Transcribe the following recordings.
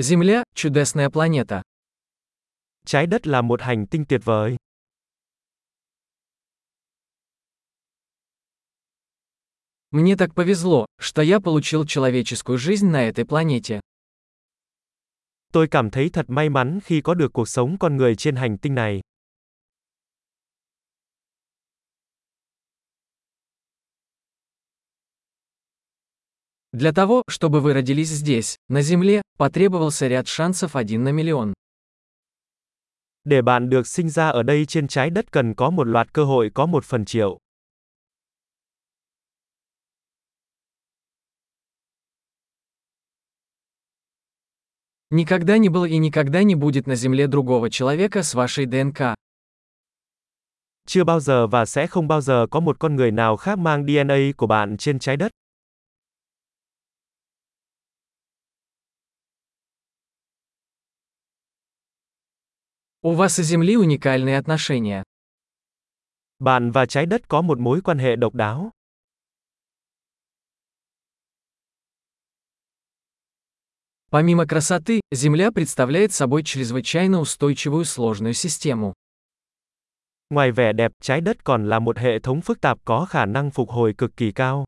Земля – чудесная планета. Trái đất là một hành tinh tuyệt vời. Мне так повезло, что я получил человеческую жизнь на этой планете. Tôi cảm thấy thật may mắn khi có được cuộc sống con người trên hành tinh này. Для того, чтобы вы родились здесь, на Земле, потребовался ряд шансов один на миллион. Để bạn được sinh ra ở đây trên trái đất cần có một loạt cơ hội có một phần triệu. Никогда не было и никогда не будет на Земле другого человека с вашей ДНК. Chưa bao giờ và sẽ không bao giờ có một con người nào khác mang DNA của bạn trên trái đất. У вас и Земли уникальные отношения. Bạn và trái đất có một mối quan hệ độc đáo. Помимо красоты, Земля представляет собой чрезвычайно устойчивую сложную систему. Ngoài vẻ đẹp, trái đất còn là một hệ thống phức tạp có khả năng phục hồi cực kỳ cao.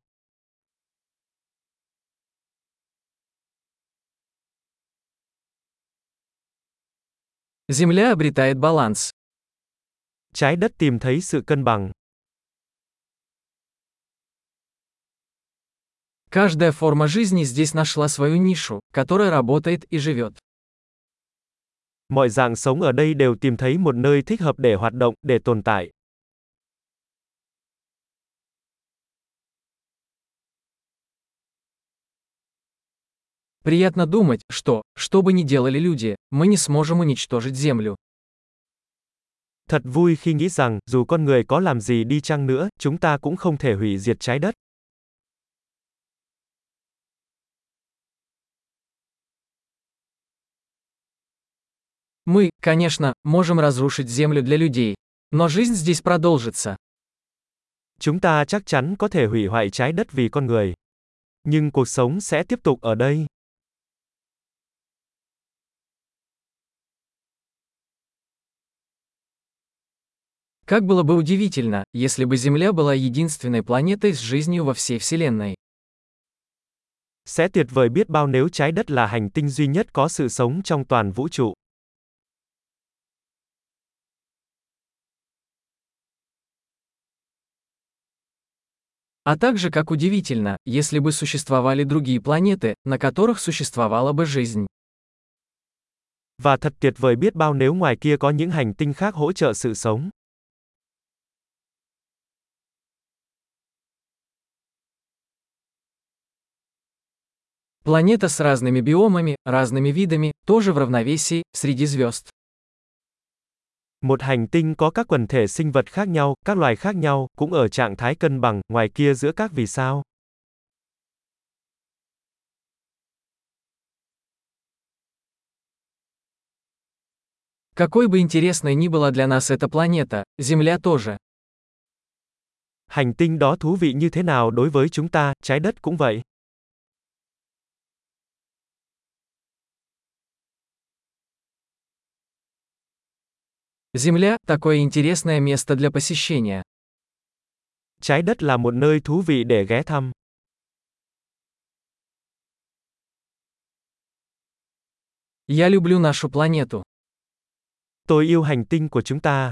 Земля обретает баланс. Trái đất tìm thấy sự cân bằng. Каждая форма жизни здесь нашла свою нишу, которая работает и живет. Mọi dạng sống ở đây đều tìm thấy một nơi thích hợp để hoạt động, để tồn tại. Приятно думать, что, что бы ни делали люди, мы не сможем уничтожить Землю. Thật vui khi nghĩ rằng, dù con người có làm gì đi chăng nữa, chúng ta cũng không thể hủy diệt trái đất. Мы, конечно, можем разрушить Землю для людей, но жизнь здесь продолжится. Chúng ta chắc chắn có thể hủy hoại trái đất vì con người. Nhưng cuộc sống sẽ tiếp tục ở đây. Как было бы удивительно, если бы Земля была единственной планетой с жизнью во всей Вселенной. Sẽ tuyệt vời biết bao nếu trái đất là hành tinh duy nhất có sự sống trong toàn vũ trụ. А также как удивительно, если бы существовали другие планеты, на которых существовала бы жизнь. Và thật tuyệt vời biết bao nếu ngoài kia có những hành tinh khác hỗ trợ sự sống. Планета с разными биомами, разными видами, тоже в равновесии, среди звезд. Một hành tinh có các quần thể sinh vật khác nhau, các loài khác nhau, cũng ở trạng thái cân bằng, ngoài kia giữa các vì sao. Какой бы интересной ни была для нас эта планета, Земля тоже. Hành tinh đó thú vị như thế nào đối với chúng ta, trái đất cũng vậy. Земля – такое интересное место для посещения. Trái đất là một nơi thú vị để ghé thăm. Я люблю нашу планету. Tôi yêu hành tinh của chúng ta.